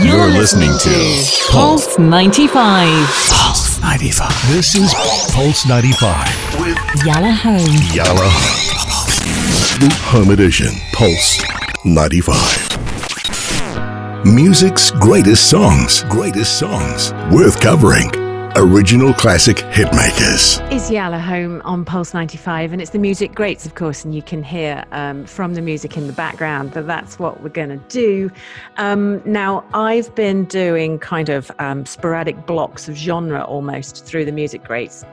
You're listening to Pulse 95. Pulse 95. This is Pulse 95 with Yalla Home. Yalla The Home Edition. Pulse 95. Music's greatest songs. Greatest songs. Worth covering original classic hitmakers. Is Yalla home on Pulse 95? And it's the music greats, of course, and you can hear um, from the music in the background that that's what we're going to do. Um, now, I've been doing kind of um, sporadic blocks of genre almost through the music greats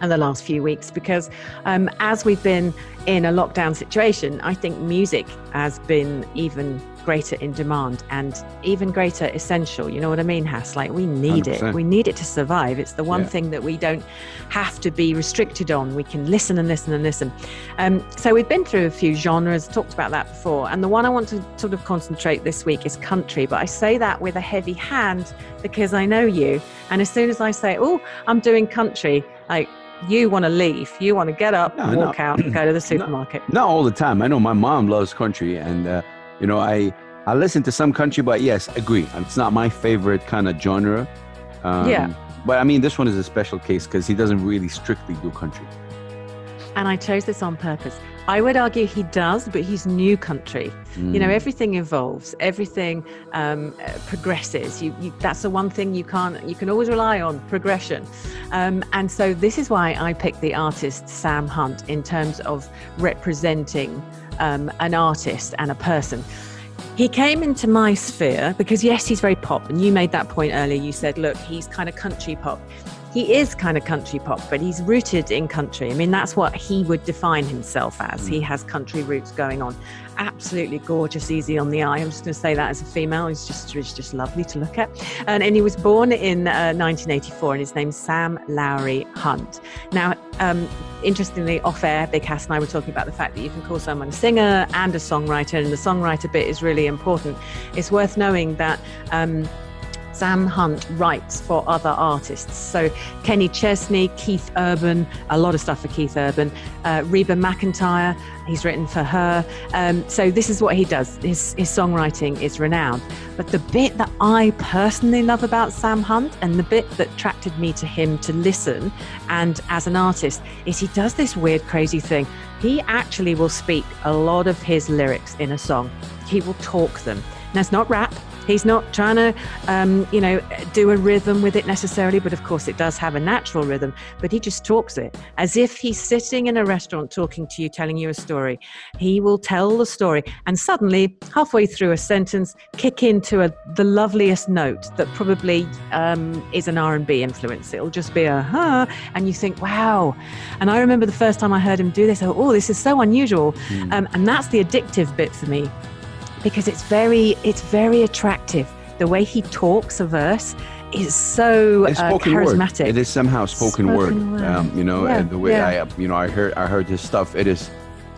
and the last few weeks because um, as we've been in a lockdown situation, I think music has been even greater in demand and even greater essential. You know what I mean, Hass? Like we need 100%. it. We need it to survive. It's the one yeah. thing that we don't have to be restricted on. We can listen and listen and listen. Um, so we've been through a few genres, talked about that before. And the one I want to sort of concentrate this week is country. But I say that with a heavy hand because I know you. And as soon as I say, oh, I'm doing country, like you want to leave. You want to get up, no, walk no, out, and go to the supermarket. Not, not, all the time. I know my mom loves country, and uh, you know, I I listen to some country, but yes, agree. It's not my favorite kind of genre. Um, yeah. But I mean, this one is a special case because he doesn't really strictly do country. And I chose this on purpose. I would argue he does, but he's new country. Mm. You know, mm. everything evolves, everything um, progresses. You, you, that's the one thing you can't, you can always rely on progression. Um, and so this is why I picked the artist Sam Hunt in terms of representing um, an artist and a person. He came into my sphere because, yes, he's very pop. And you made that point earlier. You said, look, he's kind of country pop he is kind of country pop, but he's rooted in country. I mean, that's what he would define himself as. He mm. has country roots going on. Absolutely gorgeous, easy on the eye. I'm just going to say that as a female. He's just, he's just lovely to look at. And, and he was born in uh, 1984, and his name's Sam Lowry Hunt. Now, um, interestingly, off air, Big Hass and I were talking about the fact that you can call someone a singer and a songwriter, and the songwriter bit is really important. It's worth knowing that. Um, Sam Hunt writes for other artists. So Kenny Chesney, Keith Urban, a lot of stuff for Keith Urban, uh, Reba McEntire, he's written for her. Um, so this is what he does. His, his songwriting is renowned. But the bit that I personally love about Sam Hunt and the bit that attracted me to him to listen and as an artist is he does this weird, crazy thing. He actually will speak a lot of his lyrics in a song. He will talk them. Now, it's not rap, He's not trying to, um, you know, do a rhythm with it necessarily, but of course it does have a natural rhythm. But he just talks it as if he's sitting in a restaurant talking to you, telling you a story. He will tell the story, and suddenly, halfway through a sentence, kick into a, the loveliest note that probably um, is an R&B influence. It'll just be a huh, and you think, wow. And I remember the first time I heard him do this, oh, oh this is so unusual, mm. um, and that's the addictive bit for me because it's very it's very attractive. The way he talks a verse is so uh, charismatic. Word. It is somehow spoken, spoken word. word. Um, you know, yeah, and the way yeah. I you know I heard I heard his stuff. It is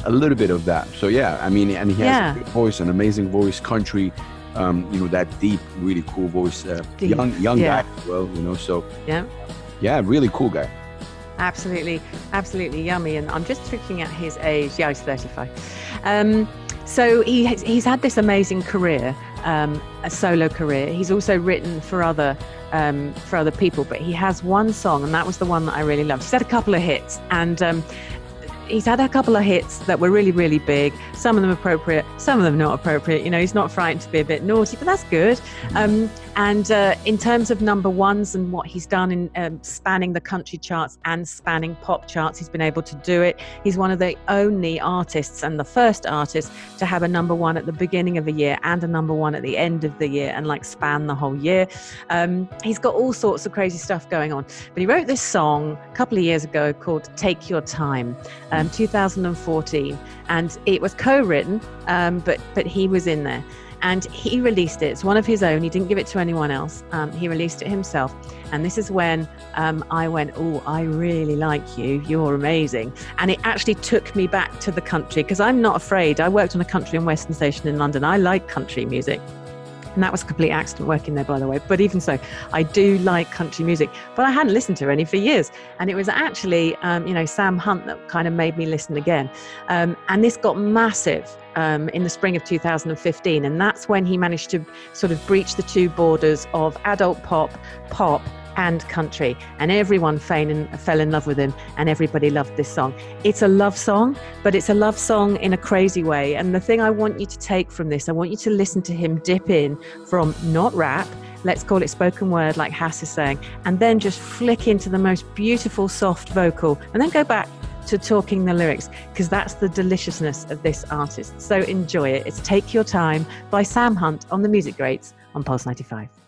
a little bit of that. So yeah, I mean, and he has yeah. a good voice, an amazing voice, country. Um, you know that deep, really cool voice. Uh. Young young guy well. You know, so yeah, yeah, really cool guy. Absolutely, absolutely yummy. And I'm just looking at his age. Yeah, he's 35. Um, so he he's had this amazing career, um, a solo career. He's also written for other um, for other people, but he has one song, and that was the one that I really loved. He's had a couple of hits, and um, he's had a couple of hits that were really, really big. Some of them appropriate, some of them not appropriate. You know, he's not frightened to be a bit naughty, but that's good. Um, and uh, in terms of number ones and what he's done in um, spanning the country charts and spanning pop charts, he's been able to do it. He's one of the only artists and the first artist to have a number one at the beginning of the year and a number one at the end of the year and like span the whole year. Um, he's got all sorts of crazy stuff going on. But he wrote this song a couple of years ago called Take Your Time, um, 2014. And it was co written, um, but, but he was in there and he released it. It's one of his own. He didn't give it to anyone else. Um, he released it himself. And this is when um, I went, Oh, I really like you. You're amazing. And it actually took me back to the country because I'm not afraid. I worked on a country and western station in London. I like country music. And that was a complete accident working there, by the way. But even so, I do like country music, but I hadn't listened to any for years. And it was actually, um, you know, Sam Hunt that kind of made me listen again. Um, and this got massive um, in the spring of 2015. And that's when he managed to sort of breach the two borders of adult pop, pop, and country. And everyone in, fell in love with him, and everybody loved this song. It's a love song, but it's a love song in a crazy way. And the thing I want you to take from this, I want you to listen to him dip in from not rap. Let's call it spoken word, like Hass is saying, and then just flick into the most beautiful, soft vocal, and then go back to talking the lyrics because that's the deliciousness of this artist. So enjoy it. It's Take Your Time by Sam Hunt on the Music Greats on Pulse 95.